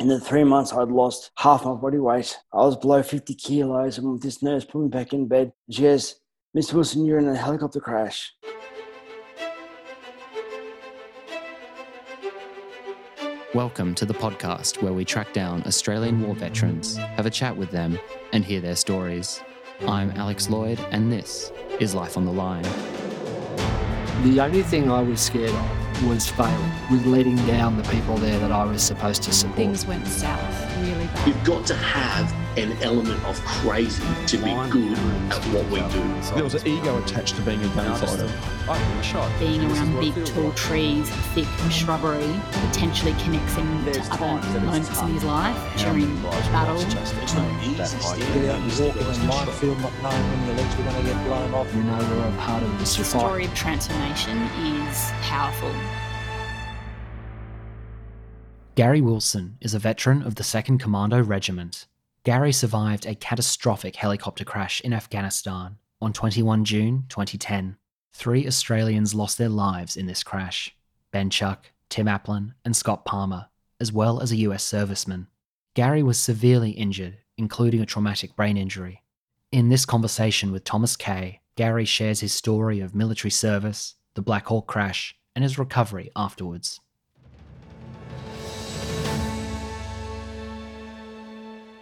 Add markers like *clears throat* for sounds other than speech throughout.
In the three months, I'd lost half my body weight. I was below 50 kilos, and this nurse put me back in bed. She goes, Mr. Wilson, you're in a helicopter crash. Welcome to the podcast where we track down Australian war veterans, have a chat with them, and hear their stories. I'm Alex Lloyd, and this is Life on the Line. The only thing I was scared of was failing, with letting down the people there that I was supposed to support. Things went south really bad. You've got to have an element of crazy to be good at what we do. There was an ego attached to being a gunfighter. Being around big tall trees, thick shrubbery, potentially connects him to other moments in his life during battle. Get out and walk in a minefield not knowing when your legs were going to get blown off. You know, we're a part of the The society. story of transformation is powerful. Gary Wilson is a veteran of the 2nd Commando Regiment. Gary survived a catastrophic helicopter crash in Afghanistan on 21 June 2010. Three Australians lost their lives in this crash Ben Chuck, Tim Aplin, and Scott Palmer, as well as a US serviceman. Gary was severely injured, including a traumatic brain injury. In this conversation with Thomas Kay, Gary shares his story of military service, the Black Hawk crash, and his recovery afterwards.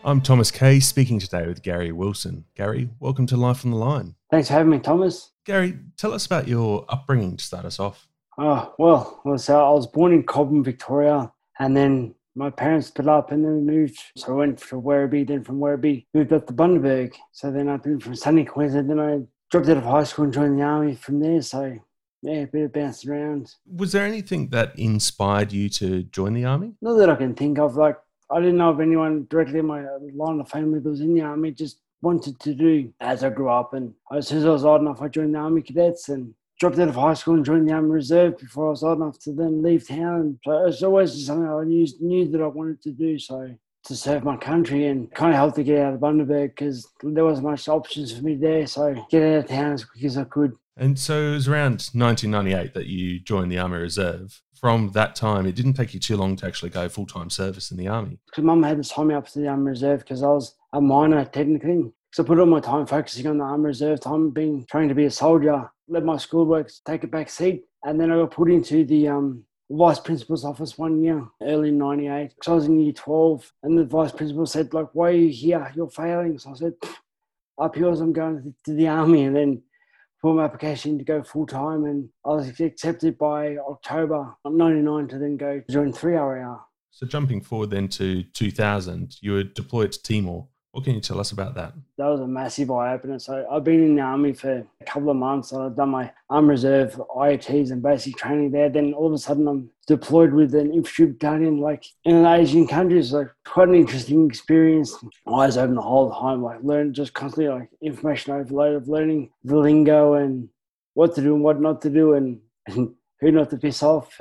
I'm Thomas Kay, speaking today with Gary Wilson. Gary, welcome to Life on the Line. Thanks for having me, Thomas. Gary, tell us about your upbringing to start us off. Oh, well, well, so I was born in Cobram, Victoria, and then my parents split up and then we moved. So I went to Werribee, then from Werribee, moved up to Bundaberg. So then I've been from sunny Queensland, then I dropped out of high school and joined the army from there. So, yeah, a bit of bouncing around. Was there anything that inspired you to join the army? Not that I can think of. Like, I didn't know of anyone directly in my line of family that was in the army. Just wanted to do as I grew up. And as soon as I was old enough, I joined the army cadets and dropped out of high school and joined the army reserve before I was old enough to then leave town. So it's always just something I knew, knew that I wanted to do. So to serve my country and kind of help to get out of Bundaberg because there wasn't much options for me there. So get out of town as quick as I could. And so it was around 1998 that you joined the Army Reserve. From that time, it didn't take you too long to actually go full time service in the Army. because mum had to sign me up to the army reserve because I was a minor technically. So I put all my time focusing on the army reserve time, being trying to be a soldier, let my schoolwork take a back seat, and then I got put into the um, vice principal's office one year, early '98. because I was in year 12, and the vice principal said, like, why are you here? You're failing. So I said, up yours, I'm going to the army, and then put my application to go full time, and I was accepted by October '99 to then go join 3RAR. So jumping forward then to 2000, you were deployed to Timor. What can you tell us about that? that was a massive eye opener. So I've been in the army for a couple of months I've done my arm reserve IOTs and basic training there. Then all of a sudden I'm deployed with an infantry battalion like in an Asian country. It's like quite an interesting experience. Eyes open the whole time, like learn just constantly like information overload of learning the lingo and what to do and what not to do and, and who not to piss off.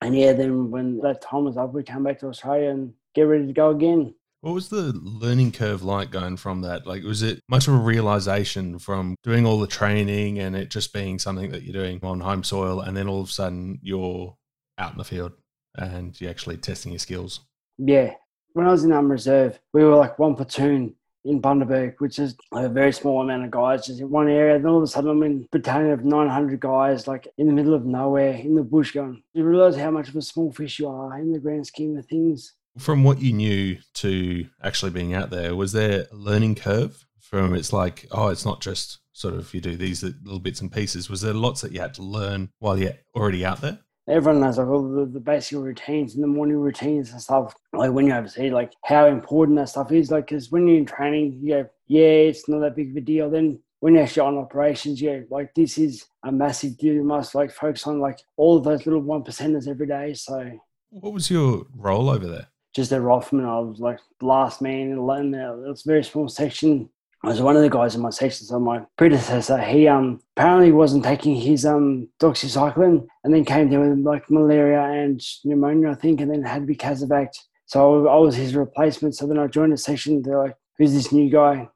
And yeah, then when that time was up, we came back to Australia and get ready to go again. What was the learning curve like going from that? Like, was it much of a realization from doing all the training and it just being something that you're doing on home soil, and then all of a sudden you're out in the field and you're actually testing your skills? Yeah. When I was in Army Reserve, we were like one platoon in Bundaberg, which is a very small amount of guys just in one area. Then all of a sudden I'm in a battalion of 900 guys, like in the middle of nowhere in the bush going, you realize how much of a small fish you are in the grand scheme of things. From what you knew to actually being out there, was there a learning curve from it's like, oh, it's not just sort of you do these little bits and pieces. Was there lots that you had to learn while you're already out there? Everyone knows like all the, the basic routines and the morning routines and stuff. Like when you're overseas, like how important that stuff is. Like, because when you're in training, you go, yeah, it's not that big of a deal. Then when you're actually on operations, yeah, like this is a massive deal. You must like focus on like all of those little one percenters every day. So What was your role over there? Just a rifleman. I was like last man in there. It was a very small section. I was one of the guys in my section. So my predecessor, he um apparently wasn't taking his um doxycycline and then came down with like malaria and pneumonia, I think, and then had to be casevaced. So I was his replacement. So then I joined the section. They're like, who's this new guy?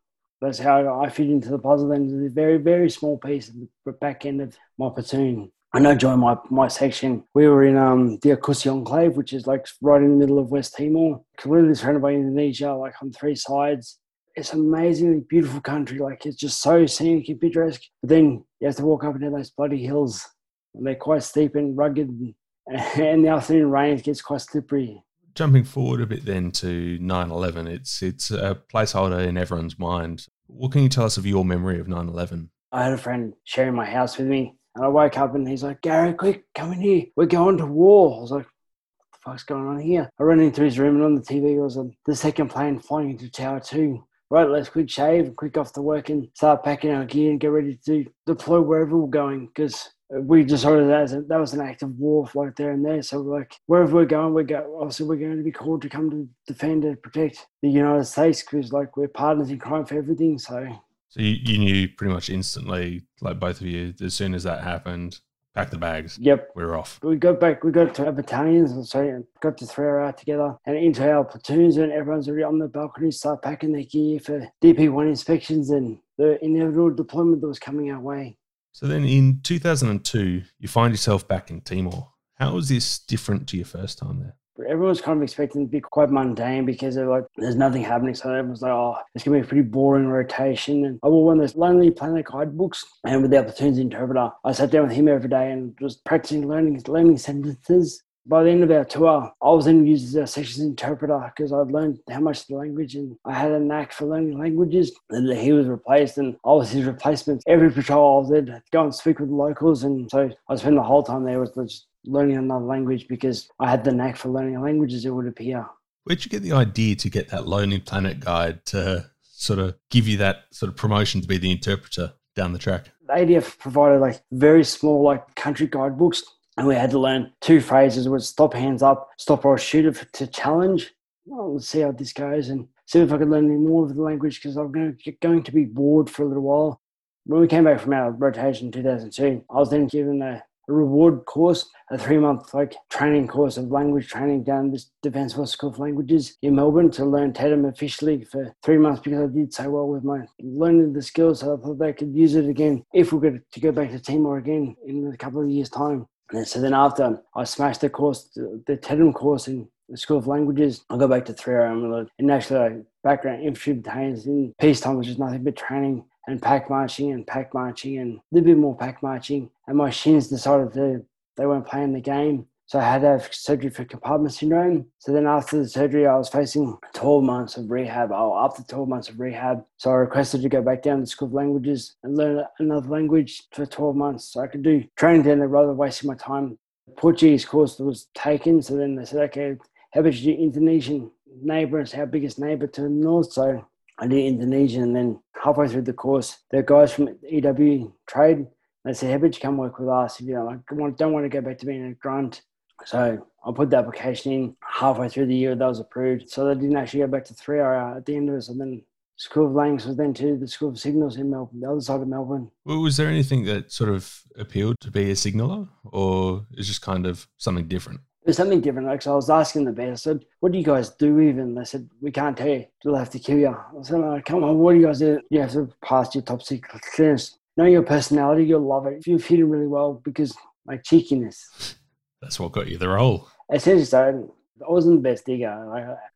That's how I fit into the puzzle. Then the very, very small piece of the back end of my platoon. I know during my, my section, we were in um, the Oecusse Enclave, which is like right in the middle of West Timor, completely surrounded by Indonesia, like on three sides. It's amazingly beautiful country. Like it's just so scenic and picturesque. But then you have to walk up and down those bloody hills. And they're quite steep and rugged. And, *laughs* and the afternoon rain gets quite slippery. Jumping forward a bit then to 9-11, it's, it's a placeholder in everyone's mind. What can you tell us of your memory of 9-11? I had a friend sharing my house with me and I woke up and he's like, Gary, quick, come in here. We're going to war. I was like, what the fuck's going on here? I ran into his room and on the TV was um, the second plane flying into Tower 2. Right, let's quick shave and quick off the work and start packing our gear and get ready to deploy wherever we're going because we decided that as a, that was an act of war right there and there. So like wherever we're going, we go. Obviously, we're going to be called to come to defend and protect the United States because like we're partners in crime for everything. So so you, you knew pretty much instantly, like both of you, as soon as that happened, pack the bags. Yep. We are off. We got back, we got to our battalions, and so got to throw our out together and into our platoons, and everyone's already on the balcony, start packing their gear for DP1 inspections and the inevitable deployment that was coming our way. So then in 2002, you find yourself back in Timor. How was this different to your first time there? Everyone's kind of expecting to be quite mundane because of like there's nothing happening. So everyone's like, oh, it's gonna be a pretty boring rotation. And I bought one of those Lonely Planet guidebooks, and with the platoon's interpreter, I sat down with him every day and was practicing learning learning sentences. By the end of our tour, I was then used as our sessions interpreter because I'd learned how much the language and I had a knack for learning languages. And he was replaced, and I was his replacement. Every patrol, I was there to go and speak with the locals, and so I spent the whole time there was just learning another language because I had the knack for learning languages, it would appear. Where'd you get the idea to get that Lonely Planet guide to sort of give you that sort of promotion to be the interpreter down the track? The ADF provided like very small like country guidebooks and we had to learn two phrases was stop hands up, stop or shoot to challenge. Well, let's see how this goes and see if I could learn any more of the language because I'm going to, be bored for a little while. When we came back from our rotation in 2002, I was then given a a reward course, a three month like training course of language training down this Defence Force School of Languages in Melbourne to learn Tetum officially for three months because I did so well with my learning the skills. So I thought they could use it again if we were to go back to Timor again in a couple of years' time. And so then after I smashed the course, the Tetum course in the School of Languages, I go back to 3RAR and actually background infantry battalions in peacetime was just nothing but training and pack marching and pack marching and a little bit more pack marching. And my shins decided to, they weren't playing the game. So I had to have surgery for compartment syndrome. So then after the surgery, I was facing 12 months of rehab. Oh, after 12 months of rehab. So I requested to go back down to School of Languages and learn another language for 12 months. So I could do training down there rather than wasting my time. The Portuguese course was taken. So then they said, okay, how about you do Indonesian neighbour? It's our biggest neighbour to the north. So I did Indonesian, and then halfway through the course, the guys from EW Trade they said, "Hey, but you come work with us if you don't like, don't want to go back to being a grunt." So I put the application in halfway through the year. That was approved. So they didn't actually go back to three hour at the end of it. So then School of Language was then to the School of Signals in Melbourne, the other side of Melbourne. Well, was there anything that sort of appealed to be a signaller, or is just kind of something different? was something different. Like, so I was asking the band, I said, what do you guys do even? They said, we can't tell you. We'll have to kill you. I said, oh, come on, what do you guys do? You have to pass your top secret clearance. Know your personality, you'll love it. If you're feeling really well, because my cheekiness. That's what got you the role. Essentially, so I wasn't the best digger.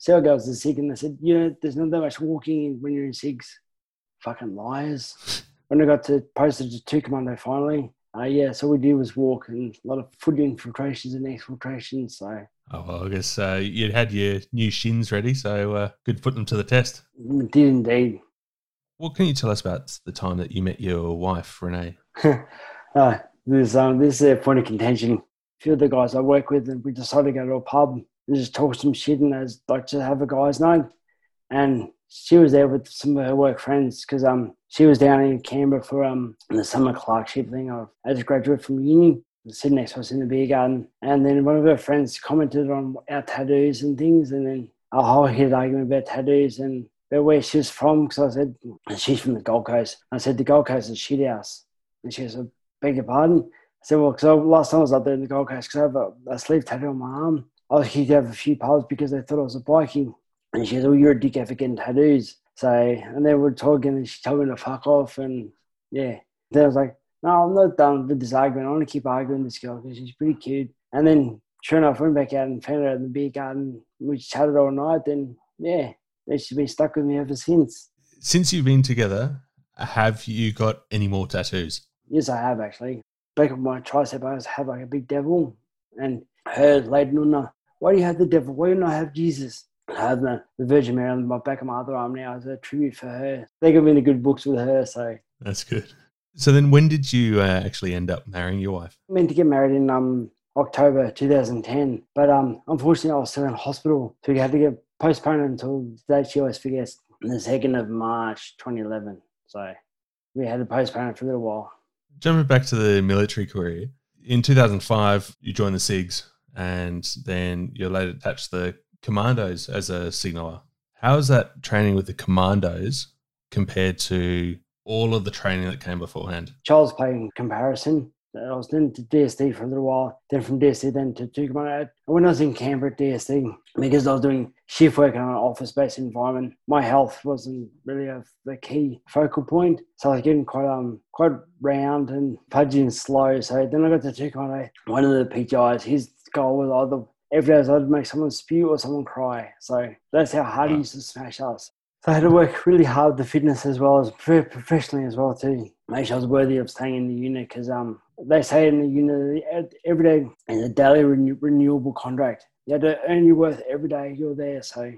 Like, goes to SIG and they said, you know, there's not that much walking when you're in SIGs. Fucking liars. *laughs* when I got to posted to two commando finally, uh, yeah, so we did was walk and a lot of foot infiltrations and exfiltrations. So, oh, well, I guess uh, you had your new shins ready, so uh, good put them to the test. Did indeed. What can you tell us about the time that you met your wife, Renee? *laughs* uh, this, um, this is a point of contention. Few of the guys I work with, and we decided to go to a pub and just talk some shit and as like to have a guy's night. And she was there with some of her work friends because um she was down in Canberra for um the summer clerkship thing of as a graduate from uni. Sitting next to us in the beer garden, and then one of her friends commented on our tattoos and things, and then a whole heated argument about tattoos and about where she was from. Because I said she's from the Gold Coast. I said the Gold Coast is shit house, and she said, "Beg your pardon." I said, "Well, because last time I was out there in the Gold Coast, because I have a, a sleeve tattoo on my arm, I was out of a few pubs because they thought I was a biking." And she said, Oh, you're a dickhead for getting tattoos. So, and then we're talking and she told me to fuck off. And yeah, then I was like, no, I'm not done with this argument. I want to keep arguing with this girl because she's pretty cute. And then, sure enough, went back out and found her in the beer garden. We chatted all night. And yeah, she's been stuck with me ever since. Since you've been together, have you got any more tattoos? Yes, I have actually. Back of my tricep, I have like a big devil. And her, Lady Nuna, why do you have the devil? Why do you not have Jesus? I have the, the Virgin Mary on the back of my other arm now as a tribute for her. They got me the good books with her, so. That's good. So then, when did you uh, actually end up marrying your wife? I meant to get married in um October 2010, but um unfortunately I was still in hospital, so we had to get postponed until the date she always forgets, the second of March 2011. So we had to postpone it for a little while. Jumping back to the military career, in 2005 you joined the SIGs, and then you're later attached to the Commandos as a signaller. How is that training with the Commandos compared to all of the training that came beforehand? Charles playing comparison. I was then to DSD for a little while, then from DSD then to commando. When I was in Canberra at DSD, because I was doing shift work in an office-based environment, my health wasn't really a, the key focal point. So I was getting quite um quite round and pudgy and slow. So then I got to commando. One of the PTIs, his goal was either every day I'd make someone spew or someone cry. So that's how hard he used to smash us. So I had to work really hard the fitness as well as professionally as well too. Make sure I was worthy of staying in the unit because um they say in the unit every day is a daily renew- renewable contract. You have to earn your worth every day you're there. So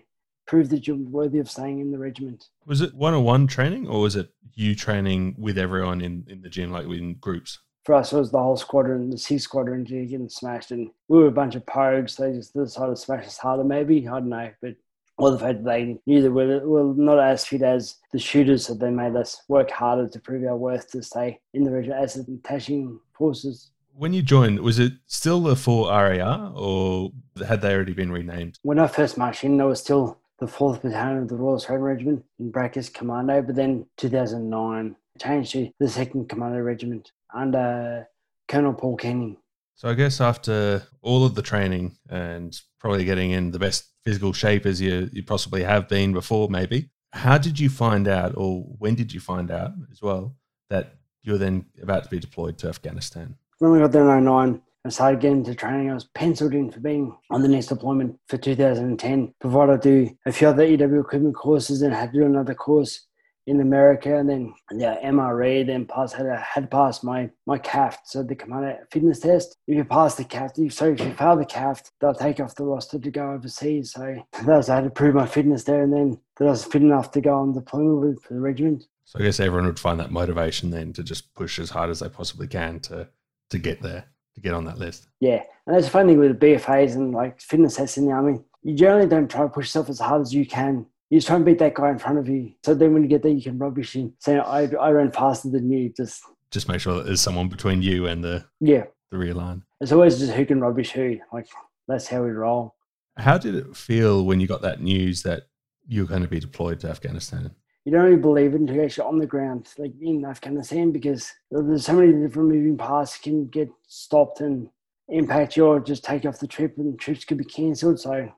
prove that you're worthy of staying in the regiment. Was it one on one training or was it you training with everyone in, in the gym, like in groups? For us, it was the whole squadron, the C squadron, getting smashed. And we were a bunch of pogues. They just decided to smash us harder, maybe. I don't know. But or the fact that they knew that we were not as fit as the shooters, so they made us work harder to prove our worth to stay in the region as the attaching forces. When you joined, was it still the 4 RAR or had they already been renamed? When I first marched in, I was still the 4th Battalion of the Royal Australian Regiment in brackets Commando, but then 2009 changed to the 2nd Commando Regiment under Colonel Paul Kenning. So I guess after all of the training and probably getting in the best physical shape as you, you possibly have been before, maybe, how did you find out, or when did you find out as well, that you were then about to be deployed to Afghanistan? When we got there in 09, I started getting into training. I was penciled in for being on the next deployment for 2010, provided I do a few other EW equipment courses and had to do another course in America, and then the MRA then pass had had passed my my CAFT, so the commander fitness test. If you pass the CAFT, so if you fail the CAFT, they'll take off the roster to go overseas. So *laughs* that's I had to prove my fitness there, and then that I was fit enough to go on deployment with the regiment. So I guess everyone would find that motivation then to just push as hard as they possibly can to to get there, to get on that list. Yeah, and that's the funny thing with the BFAs and like fitness tests in the army. You generally don't try to push yourself as hard as you can you just try and beat that guy in front of you. So then when you get there, you can rubbish him, saying, I, I ran faster than you. Just just make sure that there's someone between you and the yeah the rear line. It's always just who can rubbish who. Like that's how we roll. How did it feel when you got that news that you were going to be deployed to Afghanistan? You don't really believe it until you're actually on the ground, like in Afghanistan, because there's so many different moving parts can get stopped and impact your just take off the trip, and trips could be cancelled. So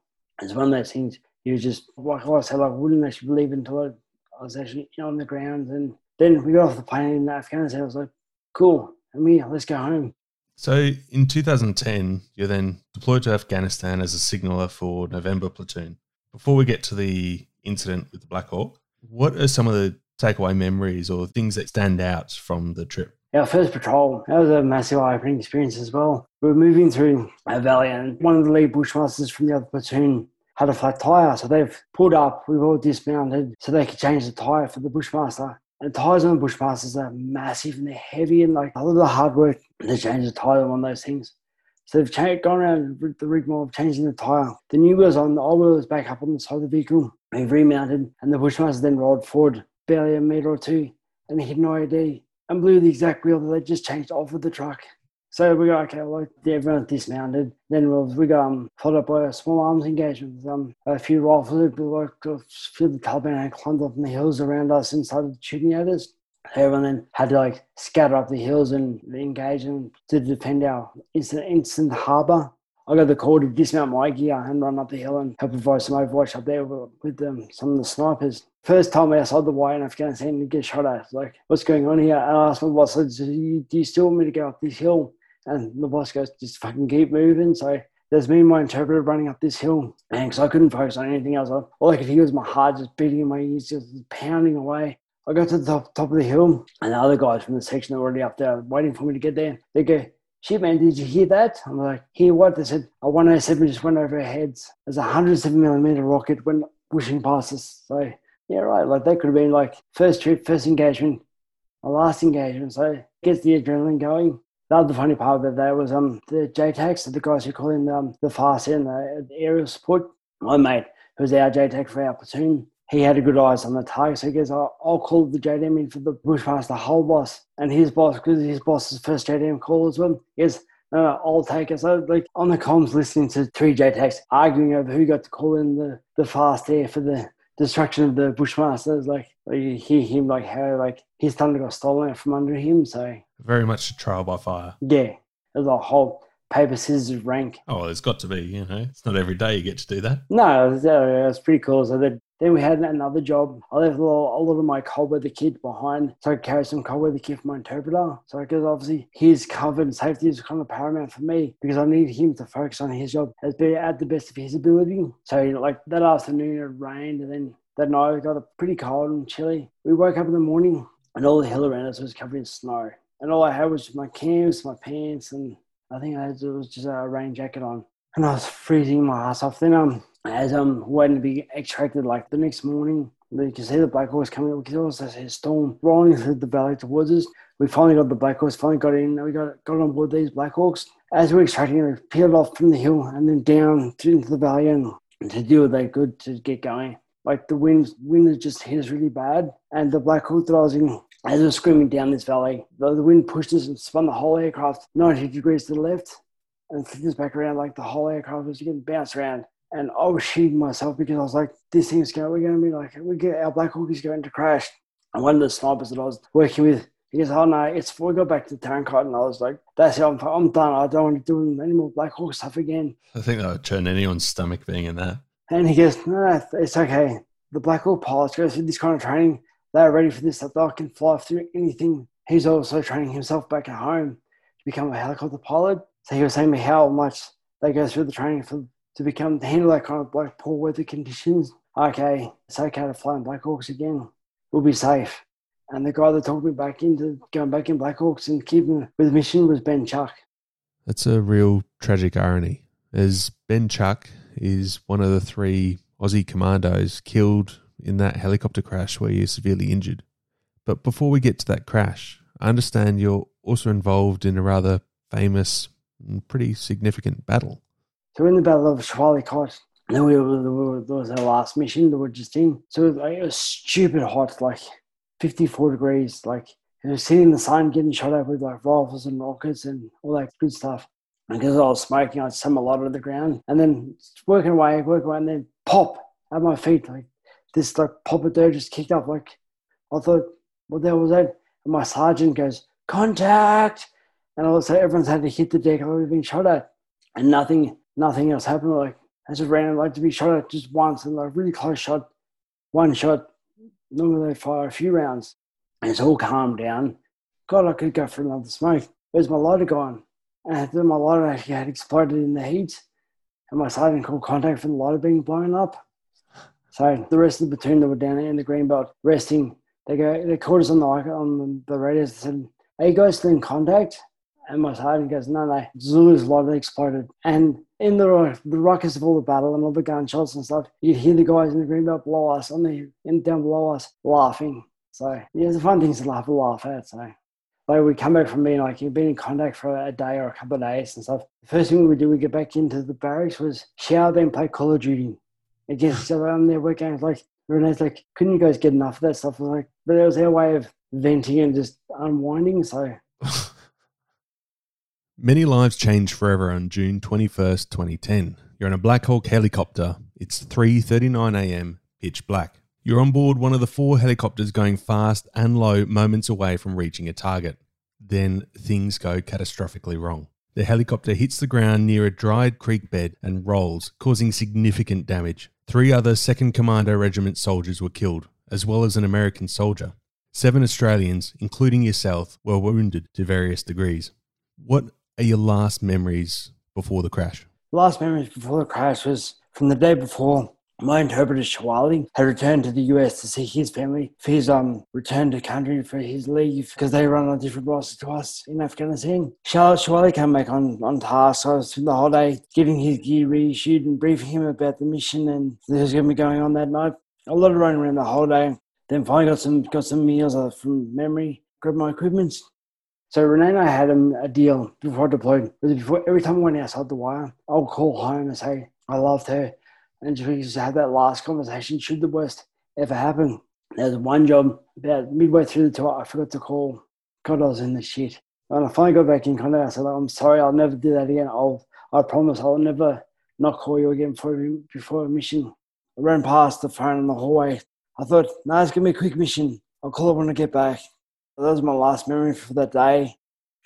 it's one of those things you just, like I said, like, I wouldn't actually believe until I, I was actually on the ground. And then we got off the plane in Afghanistan. I was like, cool, and me, let's go home. So in 2010, you're then deployed to Afghanistan as a signaller for November Platoon. Before we get to the incident with the Black Hawk, what are some of the takeaway memories or things that stand out from the trip? Our first patrol, that was a massive eye-opening experience as well. We were moving through a valley and one of the lead bushmasters from the other platoon had a flat tyre. So they've pulled up, we've all dismounted so they could change the tyre for the Bushmaster. And tyres on the Bushmasters are massive and they're heavy and like a lot of the hard work to change the tyre on those things. So they've changed, gone around the rigmarole of changing the tyre. The new wheels on, the old wheels back up on the side of the vehicle. They've remounted and the Bushmaster then rolled forward barely a metre or two and hit an IED and blew the exact wheel that they just changed off of the truck. So we got okay, well, everyone's dismounted. Then we we got um, followed up by a small arms engagement with um, a few rifles. We like of the Taliban had climbed up in the hills around us and started shooting at us. Everyone then had to like scatter up the hills and engage and to defend our instant, instant harbour. I got the call to dismount my gear and run up the hill and help provide some overwatch up there with, with um, some of the snipers. First time outside the wire in Afghanistan to get shot at. Like, what's going on here? And I asked my boss, do you still want me to go up this hill? And the boss goes, just fucking keep moving. So there's me and my interpreter running up this hill. And because I couldn't focus on anything else, all I could hear was my heart just beating in my ears, just pounding away. I got to the top, top of the hill, and the other guys from the section are already up there waiting for me to get there. They go, Shit, man, did you hear that? I'm like, hear what? They said, a 107 just went over our heads. There's a 107 millimeter rocket went whooshing past us. So, yeah, right. Like, that could have been like first trip, first engagement, a last engagement. So, gets the adrenaline going. The other funny part of that was um the JTACs, the guys who call in um, the fast and the, the aerial support. My mate, who's our JTAC for our platoon, he had a good eyes on the target. So he goes, I'll, call the JDAM in for the Bushmaster whole boss. And his boss, because his boss's first JDAM call as well, he goes, no, no, I'll take it. So, like, on the comms, listening to three JTACs arguing over who got to call in the, the fast air for the destruction of the Bushmaster. It's like, you hear him, like, how, like, his thunder got stolen from under him. So, very much a trial by fire. Yeah. There's a whole paper scissors rank. Oh, there's got to be, you know, it's not every day you get to do that. No, it's, uh, it's pretty cool. So then, then we had another job. I left a lot, a lot of my cold weather kit behind, so I carry some cold weather kit for my interpreter. So because obviously his cover and safety is kind of paramount for me because I need him to focus on his job as be at the best of his ability. So like that afternoon it rained, and then that night it got pretty cold and chilly. We woke up in the morning and all the hill around us was covered in snow, and all I had was my cams, my pants, and I think I was just a rain jacket on, and I was freezing my ass off. Then um, as I'm waiting to be extracted, like the next morning, you can see the Black Hawks coming. We can also see a storm rolling through the valley towards us. We finally got the Black Hawks, finally got in. We got got on board these Black Hawks. As we are extracting, we peeled off from the hill and then down into the valley and to do what they could to get going. Like the wind, wind just hit us really bad, and the Black Hawk that I was in as we were screaming down this valley, the, the wind pushed us and spun the whole aircraft 90 degrees to the left and flipped us back around like the whole aircraft was getting bounced around. And I was shitting myself because I was like, this thing's going, we're going to be like, we get our Black Hawk is going to crash. And one of the snipers that I was working with, he goes, oh no, it's, we go back to Tarin Kowt. And I was like, that's it, I'm, I'm done. I don't want to do any more Black Hawk stuff again. I think that would turn anyone's stomach being in that. And he goes, no, no, it's okay. The Black Hawk pilots go through this kind of training they're ready for this, that they can fly through anything. He's also training himself back at home to become a helicopter pilot. So he was saying me how much they go through the training for to become to handle that kind of like poor weather conditions. Okay, it's okay to fly in Black Hawks again. We'll be safe. And the guy that took me back into going back in Black Hawks and keeping with the mission was Ben Chuck. That's a real tragic irony, as Ben Chuck is one of the three Aussie commandos killed in that helicopter crash where you're severely injured. But before we get to that crash, I understand you're also involved in a rather famous and pretty significant battle. So in the Battle of Shawali Kot, then we were, that was our last mission that we are just in. So it was, like, it was stupid hot, like 54 degrees, like was sitting in the sun getting shot at with like rifles and rockets and all that good stuff. And because I was smoking, I'd swim a lot of the ground and then working away, working away, and then pop at my feet, like this like pop there just kicked up. Like I thought, what the hell was that? And my sergeant goes, contact. And all of a sudden everyone's had to hit the deck. I've been shot at. And nothing, nothing else happened. Like I just ran like to be shot at just once and like really close shot, one shot. Normally they fire a few rounds. And it's all calmed down. God, I could go for another smoke. Where's my lighter gone? And then my lighter actually had exploded in the heat. And my sergeant called contact for the lighter being blown up. So the rest of the platoon that were down there in the green belt resting, they go, they called us on the on the radios and said, "Are you guys still in contact?" And my sergeant goes, "No, no, Zulu's lighter exploded." And in the the ruckus of all the battle and all the gunshots and stuff, you'd hear the guys in the green belt below us, on the in down below us, laughing. So yeah, a fun thing to laugh, laugh at. So like we come back from being like you've been in contact for a day or a couple of days and stuff. The first thing we do, we get back into the barracks was shower, then play Call of Duty against each other on their weekends. Like Renee's like, couldn't you guys get enough of that stuff? I was like, but it was our way of venting and just unwinding. So *laughs* many lives changed forever on June twenty first, twenty ten. You're in a Black Hawk helicopter. It's three thirty nine a.m. Pitch black. You're on board one of the four helicopters going fast and low, moments away from reaching a target. Then things go catastrophically wrong. The helicopter hits the ground near a dried creek bed and rolls, causing significant damage. Three other 2nd Commando Regiment soldiers were killed, as well as an American soldier. Seven Australians, including yourself, were wounded to various degrees. What are your last memories before the crash? Last memories before the crash was from the day before my interpreter Shawali had returned to the US to see his family for his um return to country for his leave because they run on different roster to us in Afghanistan. Charlotte Shawali came back on, on task. So I through the whole day getting his gear reissued and briefing him about the mission and that was going to be going on that night. A lot of running around the whole day. Then finally got some got some meals uh, from memory, grabbed my equipment. So Renee and I had a, a deal before I deployed. Before every time I went outside the wire, I'll call home and say I loved her, and just have that last conversation. Should the worst ever happen, there's one job about midway through the tour, I forgot to call. God, I was in the shit. And I finally got back in contact. I said, "I'm sorry, I'll never do that again. I'll, I promise, I'll never not call you again before before a mission." I ran past the phone in the hallway I thought, no, nah, it's going to be a quick mission. I'll call it when I get back. That was my last memory for that day.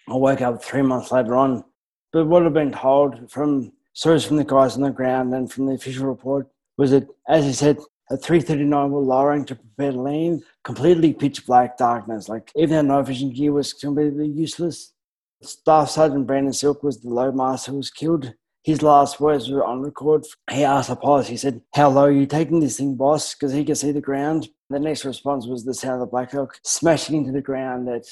I woke up three months later on. But what I've been told from stories from the guys on the ground and from the official report was that, as he said, at 3.39 we're lowering to prepare to land, completely pitch black darkness. Like even our night vision gear was completely useless. Staff Sergeant Brandon Silk was the low master who was killed his last words were on record. He asked the pilot, he said, How low are you taking this thing, boss? Because he could see the ground. The next response was the sound of the Black Hawk smashing into the ground at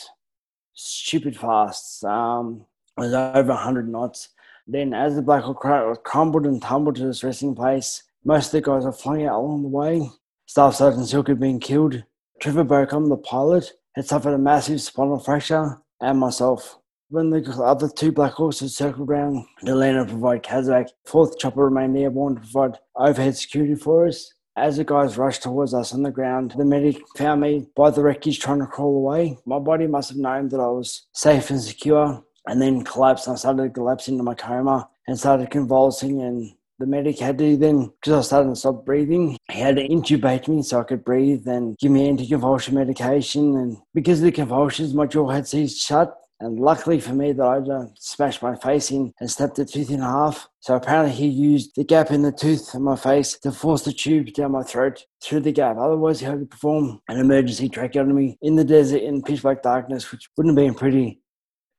stupid fast. Um, it was over 100 knots. Then, as the Black Hawk crumbled and tumbled to its resting place, most of the guys were flying out along the way. Staff Sergeant Silk had been killed. Trevor Bocom, the pilot, had suffered a massive spinal fracture, and myself when the other two Black Hawks circled around to land and provide CASEVAC, fourth chopper remained airborne to provide overhead security for us. As the guys rushed towards us on the ground, the medic found me by the wreckage trying to crawl away. My body must have known that I was safe and secure and then collapsed. I started to collapse into my coma and started convulsing and the medic had to then, because I started to stop breathing, he had to intubate me so I could breathe and give me anticonvulsion medication. And because of the convulsions, my jaw had seized shut and luckily for me that I uh, smashed my face in and snapped the tooth in half. So apparently he used the gap in the tooth in my face to force the tube down my throat through the gap. Otherwise he had to perform an emergency tracheotomy in the desert in pitch black darkness, which wouldn't have been pretty.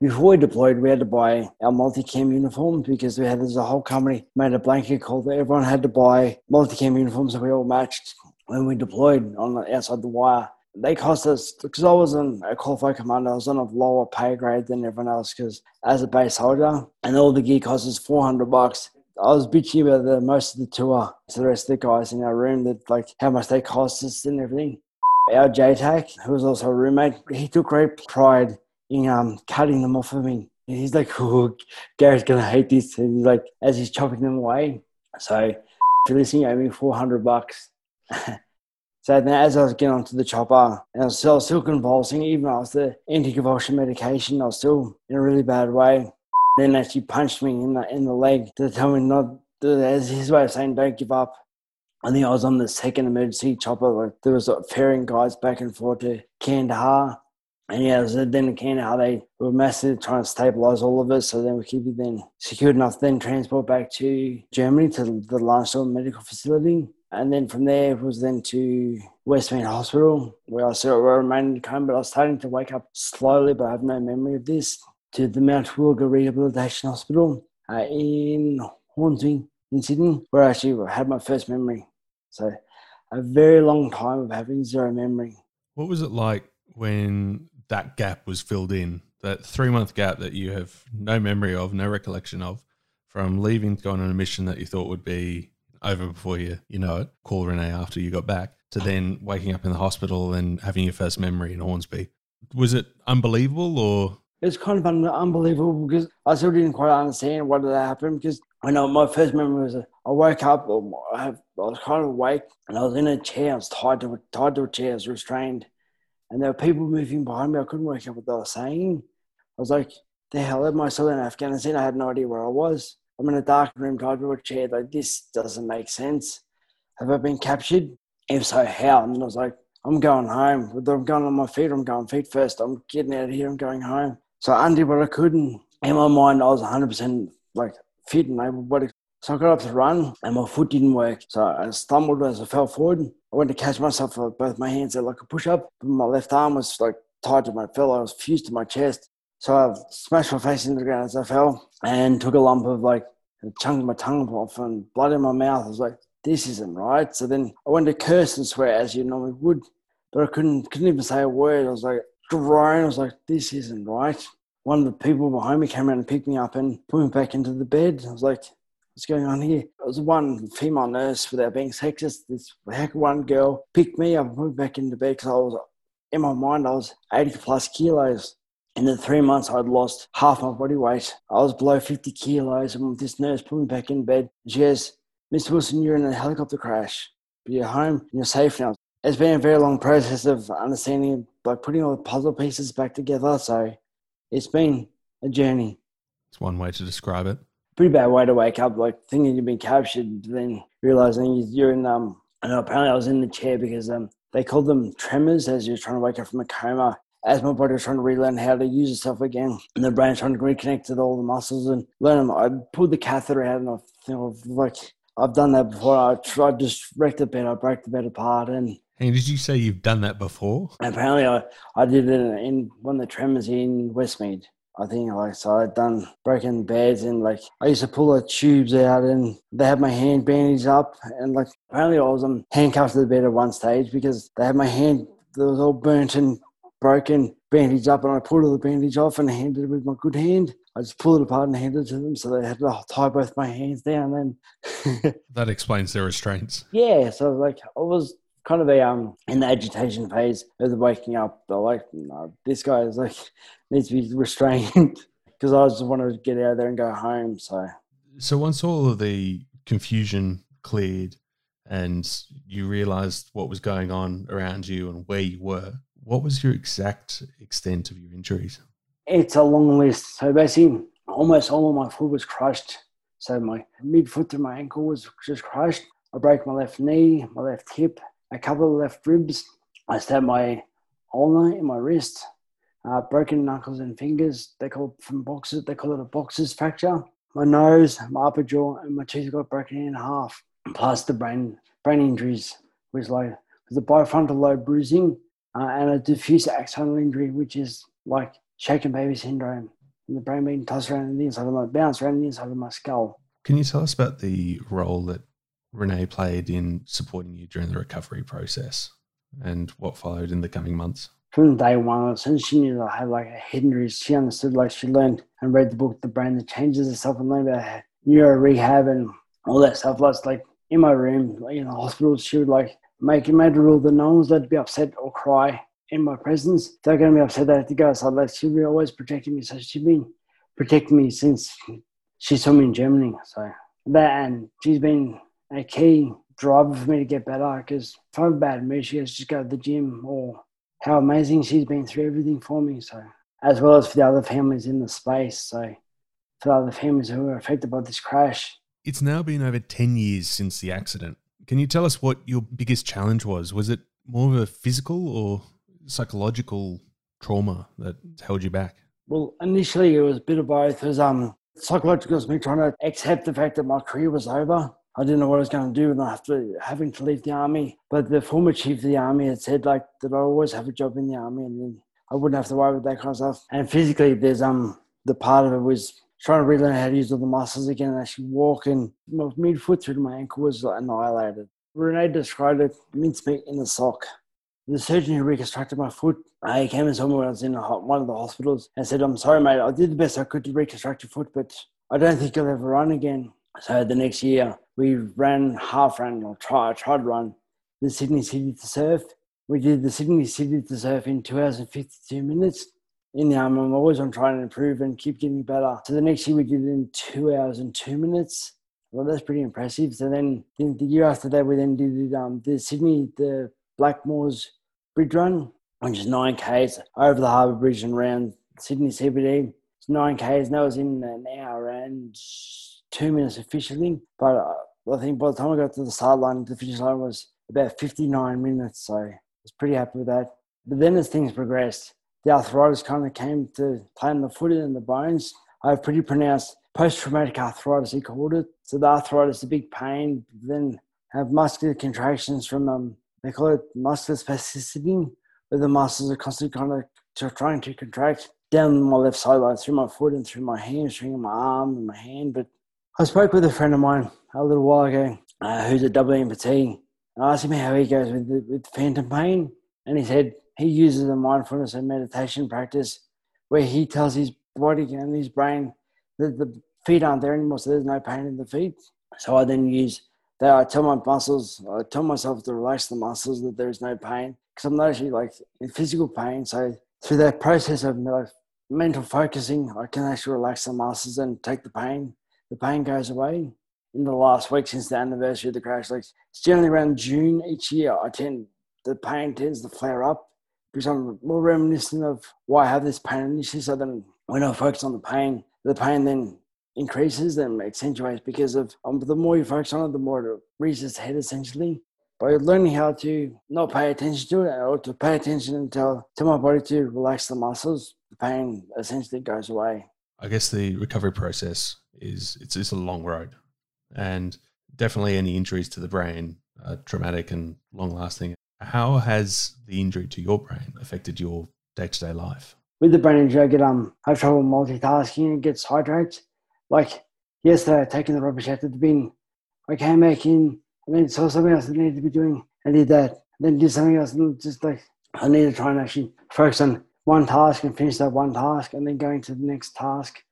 Before we deployed, we had to buy our multicam uniforms because we had there's a whole company made a blanket call that everyone had to buy multicam uniforms that we all matched when we deployed on the, outside the wire they cost us because I was in a qualified commander. I was on a lower pay grade than everyone else because as a base soldier, and all the gear cost us four hundred bucks. I was bitching about the most of the tour to the rest of the guys in our room that like how much they cost us and everything. Our JTAC, who was also a roommate, he took great pride in um cutting them off of me. And he's like, "Oh, Gary's gonna hate this," and he's like, as he's chopping them away. So, *laughs* for listening, owed me four hundred bucks. *laughs* So then as I was getting onto the chopper, and I was still, still convulsing, even after anti-convulsion medication, I was still in a really bad way. *laughs* Then actually punched me in the in the leg to tell me not, as his way of saying, don't give up. I think I was on the second emergency chopper. Like there was like, ferrying guys back and forth to Kandahar. And yeah, was, then in Kandahar, they were massive trying to stabilize all of us. So then we could be then secured enough, then transport back to Germany to the Landstuhl medical facility. And then from there it was then to Westmead Hospital, where I still remained in coma, but I was starting to wake up slowly, but I have no memory of this, to the Mount Wilga Rehabilitation Hospital uh, in Hornsby in Sydney, where I actually had my first memory. So a very long time of having zero memory. What was it like when that gap was filled in? That three month gap that you have no memory of, no recollection of, from leaving to go on a mission that you thought would be over before you you know it. Call Renee after you got back to then waking up in the hospital and having your first memory in Hornsby. Was it unbelievable or? It's kind of un- unbelievable because I still didn't quite understand what had happened because I know my first memory was I woke up, I, I was kind of awake and I was in a chair, I was tied to, tied to a chair, I was restrained. And there were people moving behind me. I couldn't work out what they were saying. I was like, the hell am I still in Afghanistan? I had no idea where I was. I'm in a dark room tied to a chair. Like, this doesn't make sense. Have I been captured? If so, how? And I was like, I'm going home. I'm going on my feet. I'm going feet first. I'm getting out of here. I'm going home. So I undid what I could and in my mind, I was 100% like fit and able body. So I got up to run and my foot didn't work. So I stumbled as I fell forward. I went to catch myself with both my hands at like a push up. But my left arm was like tied to my fellow. I was fused to my chest. So I smashed my face into the ground as I fell and took a lump of like a chunk of my tongue off and blood in my mouth. I was like, this isn't right. So then I went to curse and swear as you normally would, but I couldn't couldn't even say a word. I was like groan. I was like, this isn't right. One of the people behind me came around and picked me up and put me back into the bed. I was like, what's going on here? It was one female nurse, without being sexist, this heck one girl picked me up and put me back into bed because I was, in my mind, I was 80 plus kilos. In the three months, I'd lost half my body weight. I was below 50 kilos, and this nurse put me back in bed. She Mr. Wilson, you're in a helicopter crash, but you're home and you're safe now. It's been a very long process of understanding, like putting all the puzzle pieces back together. So it's been a journey. It's one way to describe it. Pretty bad way to wake up, like thinking you've been captured, then realizing you're in. Um, I know apparently I was in the chair because um, they called them tremors as you're trying to wake up from a coma. As my body was trying to relearn how to use itself again, and the brain trying to reconnect to all the muscles and learn them. I pulled the catheter out, and I think like I've done that before. I tried just wrecked the bed, I broke the bed apart, and Hey, did you say you've done that before? apparently I, I did it in one of the tremors in Westmead. I think like so I'd done broken beds and like I used to pull the tubes out and they had my hand bandaged up and like apparently I was um, handcuffed to the bed at one stage because they had my hand that was all burnt and broken, bandaged up and I pulled all the bandage off and handed it with my good hand. I just pulled it apart and handed it to them so they had to tie both my hands down and *laughs* That explains their restraints. yeah, so like I was kind of a um in the agitation phase of the waking up. But like, no, this guy is like *laughs* needs to be restrained *laughs* because I just wanted to get out of there and go home. So So once all of the confusion cleared and you realized what was going on around you and where you were, what was your exact extent of your injuries? it's a long list. So basically, almost all of my foot was crushed. So my midfoot to my ankle was just crushed. I broke my left knee, my left hip, a couple of left ribs. I stabbed my ulnar in my wrist, uh, broken knuckles and fingers. They call from boxes. They call it a boxer's fracture. My nose, my upper jaw, and my teeth got broken in half. *clears throat* Plus the brain brain injuries was like the bifrontal lobe bruising uh, and a diffuse axonal injury, which is like shaken baby syndrome. And the brain being tossed around the inside of my bounce around the inside of my skull. Can you tell us about the role that Renee played in supporting you during the recovery process and what followed in the coming months? From day one, as soon as she knew that I had like a head injury, she understood like she learned and read the book The Brain That Changes Itself and learned about neuro rehab and all that stuff. Plus like in my room, like in the hospital, she would like make it made a rule that no one was allowed to be upset or cry in my presence. They're going to be upset. They have to go outside. Like she'd be always protecting me. So she's been protecting me since she saw me in Germany. So that and she's been a key driver for me to get better. Because if I'm bad mood, she goes just go to the gym. Or how amazing she's been through everything for me. So as well as for the other families in the space. So for the other families who were affected by this crash. It's now been over 10 years since the accident. Can you tell us what your biggest challenge was? Was it more of a physical or psychological trauma that held you back? Well, initially it was a bit of both. It was um psychological was me trying to accept the fact that my career was over. I didn't know what I was going to do and after having to leave the army. But the former chief of the army had said like that I always have a job in the army and then I wouldn't have to worry about that kind of stuff. And physically there's um the part of it was trying to relearn how to use all the muscles again and actually walk and my midfoot through to my ankle was annihilated. Renee described it mincemeat in a sock. The surgeon who reconstructed my foot, I came and saw me when I was in one of the hospitals and said, I'm sorry, mate, I did the best I could to reconstruct your foot, but I don't think you'll ever run again. So the next year, we ran half ran or tried, tried run the Sydney City to Surf. We did the Sydney City to Surf in two hours and 52 minutes. In the arm, I'm always on trying to improve and keep getting better. So the next year, we did it in two hours and two minutes. Well, that's pretty impressive. So then the, year after that, we then did um, the Sydney, the Blackmores Bridge Run, which is nine Ks over the Harbour Bridge and around Sydney CBD. It's nine Ks, and that was in an hour and two minutes officially. But uh, I think by the time I got to the sideline, the finish line was about 59 minutes. So I was pretty happy with that. But then as things progressed, the arthritis kind of came to play on the foot and the bones. I have pretty pronounced post-traumatic arthritis, he called it. So the arthritis, the big pain, then have muscular contractions from, um, they call it muscular spasticity, where the muscles are constantly kind of trying to contract down my left side, like through my foot and through my hamstring and my arm and my hand. But I spoke with a friend of mine a little while ago uh, who's a double amputee. I asked him how he goes with, the, with phantom pain, and he said he uses a mindfulness and meditation practice where he tells his body and his brain that the feet aren't there anymore, so there's no pain in the feet. So I then use that. I tell my muscles, I tell myself to relax the muscles that there is no pain because I'm not actually like in physical pain. So through that process of like, mental focusing, I can actually relax the muscles and take the pain. The pain goes away. In the last week since the anniversary of the crash, like it's generally around June each year, I tend the pain tends to flare up because I'm more reminiscent of why I have this pain initially. So then when I focus on the pain, the pain then increases and accentuates because of um, the more you focus on it, the more it reaches head essentially. By learning how to not pay attention to it or to pay attention and tell, tell my body to relax the muscles, the pain essentially goes away. I guess the recovery process is it's, it's a long road and definitely any injuries to the brain are traumatic and long lasting. How has the injury to your brain affected your day to day life? With the brain injury, I get um, I have trouble multitasking and get sidetracked. Like yesterday, taking the rubbish out of the bin. I came back and then saw something else I needed to be doing. I did that. Then did something else and just like I need to try and actually focus on one task and finish that one task and then going to the next task.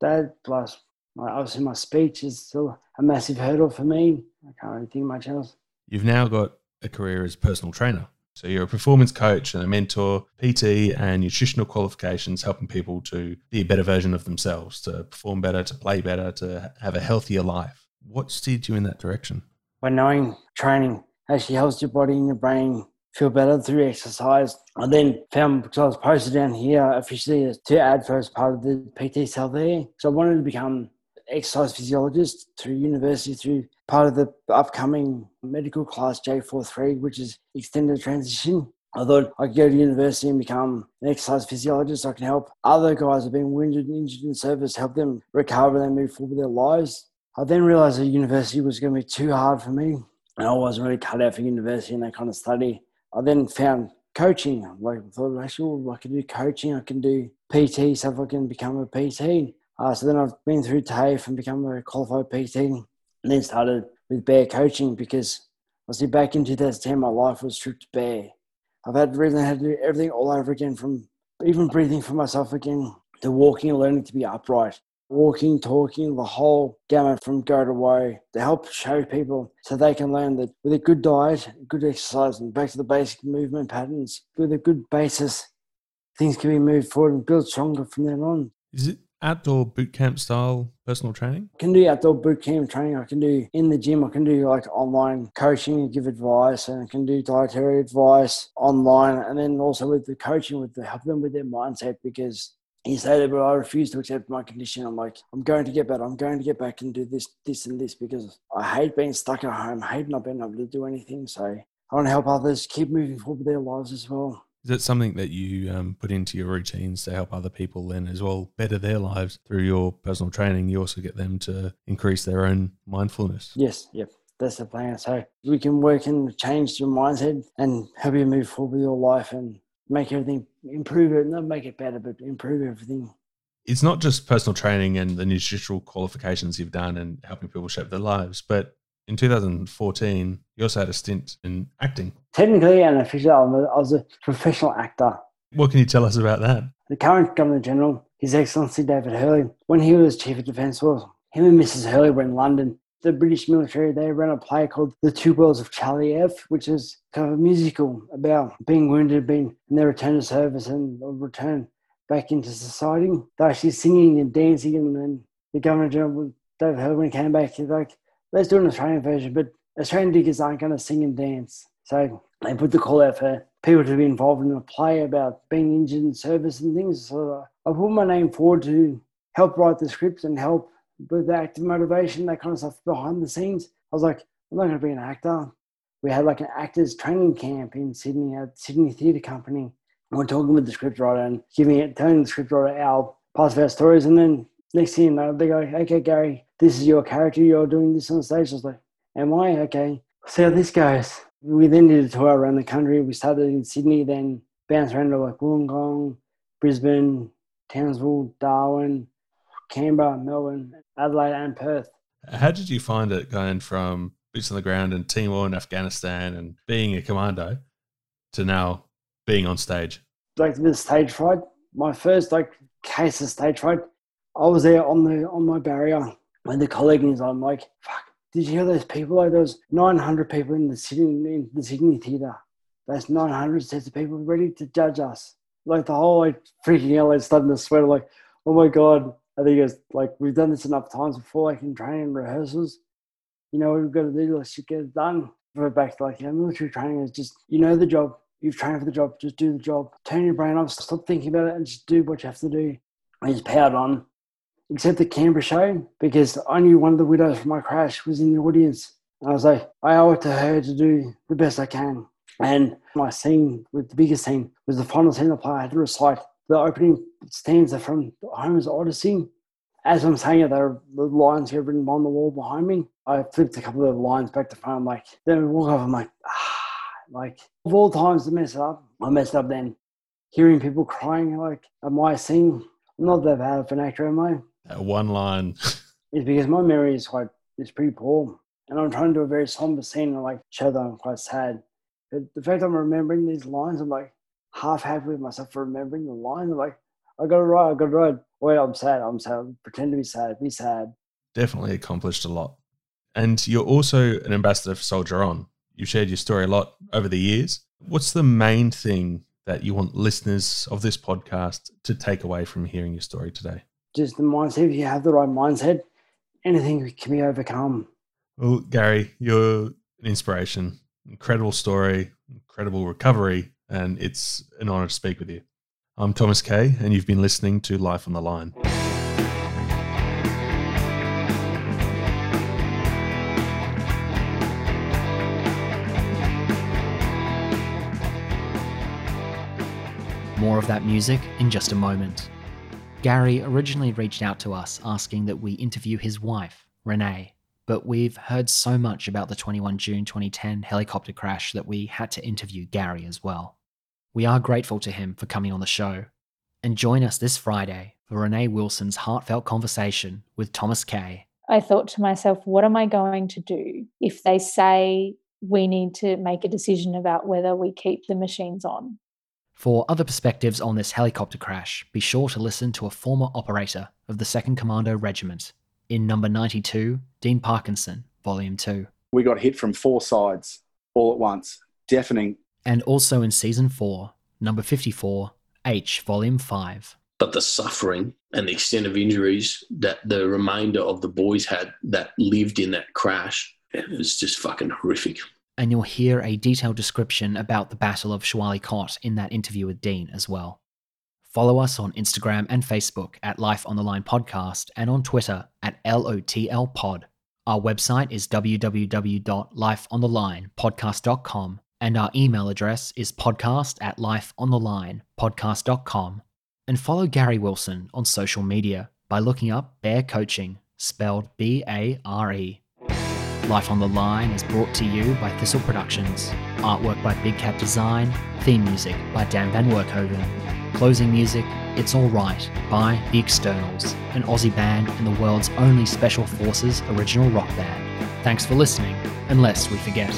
That plus obviously my speech is still a massive hurdle for me. I can't really think much else. You've now got a career as personal trainer. So you're a performance coach and a mentor, PT and nutritional qualifications, helping people to be a better version of themselves, to perform better, to play better, to have a healthier life. What steered you in that direction? By knowing training actually helps your body and your brain feel better through exercise. I then found because I was posted down here officially to add first part of the PT cell there. So I wanted to become exercise physiologist through university through part of the upcoming medical class J43, which is extended transition. I thought I could go to university and become an exercise physiologist. I can help other guys who've been wounded and injured in service, help them recover and move forward with their lives. I then realized that university was going to be too hard for me. And I wasn't really cut out for university and that kind of study. I then found coaching. Like I thought, actually, well, I can do coaching. I can do PT, so if I can become a PT. Uh, so then I've been through TAFE and become a qualified PT, and then started with Bare Coaching because I see back in 2010 my life was stripped bare. I've had really had to do everything all over again, from even breathing for myself again to walking and learning to be upright. Walking, talking, the whole gamut from go to woe to help show people so they can learn that with a good diet, good exercise, and back to the basic movement patterns, with a good basis, things can be moved forward and built stronger from then on. Is it outdoor boot camp style personal training? I can do outdoor boot camp training. I can do in the gym. I can do like online coaching and give advice, and I can do dietary advice online, and then also with the coaching with the help them with their mindset because. he said, but I refuse to accept my condition. I'm like, I'm going to get better. I'm going to get back and do this, this, and this because I hate being stuck at home. I hate not being able to do anything. So I want to help others keep moving forward with their lives as well. Is that something that you um, put into your routines to help other people then as well better their lives through your personal training? You also get them to increase their own mindfulness. Yes, yep. That's the plan. So we can work and change your mindset and help you move forward with your life and make everything improve it, not make it better, but improve everything. It's not just personal training and the nutritional qualifications you've done and helping people shape their lives, but in 2014, you also had a stint in acting. Technically and officially, I was a professional actor. What can you tell us about that? The current Governor General, His Excellency David Hurley, when he was Chief of Defence Force, him and Mrs. Hurley were in London. The British military, they ran a play called The Two Worlds of Charlie F, which is kind of a musical about being wounded, being in their return to service and return back into society. They're actually singing and dancing, and then the Governor General, David Hurley, when he came back, he's like, let's do an Australian version, but Australian diggers aren't going to sing and dance. So they put the call out for people to be involved in a play about being injured in service and things. So I put my name forward to help write the script and help with the active motivation, that kind of stuff behind the scenes. I was like, I'm not going to be an actor. We had like an actors training camp in Sydney at Sydney Theatre Company. And we're talking with the scriptwriter and giving it, telling the scriptwriter our parts of our stories. And then Next thing you know, they go, okay, Gary, this is your character. You're doing this on stage. I was like, am I? Okay. See how this goes. We then did a tour around the country. We started in Sydney, then bounced around to like Wollongong, Brisbane, Townsville, Darwin, Canberra, Melbourne, Adelaide, and Perth. How did you find it going from boots on the ground in Timor and Afghanistan and being a commando to now being on stage? Like the stage fright, my first like case of stage fright, I was there on the on my barrier when the colleague is I'm like, fuck, did you hear those people? Like was 900 people in the Sydney in the Sydney theatre. That's 900 sets of people ready to judge us. Like the whole like freaking out, like starting to sweat. Like, oh my god. I think it's like we've done this enough times before, like in training rehearsals. You know we've got to do? Let's just get it done. Go back to like you know, military training is just you know the job. You've trained for the job. Just do the job. Turn your brain off. Stop thinking about it and just do what you have to do. I just powered on except the Canberra show because I knew one of the widows from my crash was in the audience. And I was like, I owe it to her to do the best I can. And my scene, with the biggest scene, was the final scene I played. I had to recite the opening stanza from Homer's Odyssey. As I'm saying it, there the lines here written on the wall behind me. I flipped a couple of lines back to front. I'm like, then I walk off. I'm like, ah, like of all times to mess up, I messed up then. Hearing people crying, like, am I sing? I'm not that bad of an actor, am I? Uh, one line. *laughs* is because my memory is quite is pretty poor, and I'm trying to do a very somber scene and like show that I'm quite sad. But the fact I'm remembering these lines, I'm like half happy with myself for remembering the lines. I'm like, I got it right, I got it right. Wait, I'm sad, I'm sad. Pretend to be sad, be sad. Definitely accomplished a lot. And you're also an ambassador for Soldier On. You've shared your story a lot over the years. What's the main thing that you want listeners of this podcast to take away from hearing your story today? Just the mindset. If you have the right mindset, anything can be overcome. Well, Gary, you're an inspiration. Incredible story, incredible recovery, and it's an honor to speak with you. I'm Thomas Kay, and you've been listening to Life on the Line. More of that music in just a moment. Gary originally reached out to us asking that we interview his wife, Renee, but we've heard so much about the 21 June 2010 helicopter crash that we had to interview Gary as well. We are grateful to him for coming on the show. And join us this Friday for Renee Wilson's heartfelt conversation with Thomas Kay. I thought to myself, what am I going to do if they say we need to make a decision about whether we keep the machines on? For other perspectives on this helicopter crash, be sure to listen to a former operator of the 2nd Commando Regiment in number 92, Dean Parkinson, Volume 2. We got hit from four sides all at once, deafening. And also in Season 4, number 54, H, Volume 5. But the suffering and the extent of injuries that the remainder of the boys had that lived in that crash, it was just fucking horrific and you'll hear a detailed description about the Battle of Shah Wali Kot in that interview with Dean as well. Follow us on Instagram and Facebook at Life on the Line Podcast and on Twitter at LOTL Pod. Our website is www.lifeonthelinepodcast.com and our email address is podcast at lifeonthelinepodcast.com. And follow Gary Wilson on social media by looking up Bare Coaching, spelled B A R E. Life on the Line is brought to you by Thistle Productions. Artwork by Big Cat Design. Theme music by Dan Van Werkhoven. Closing music, It's Alright by The Externals, an Aussie band and the world's only Special Forces original rock band. Thanks for listening, unless we forget.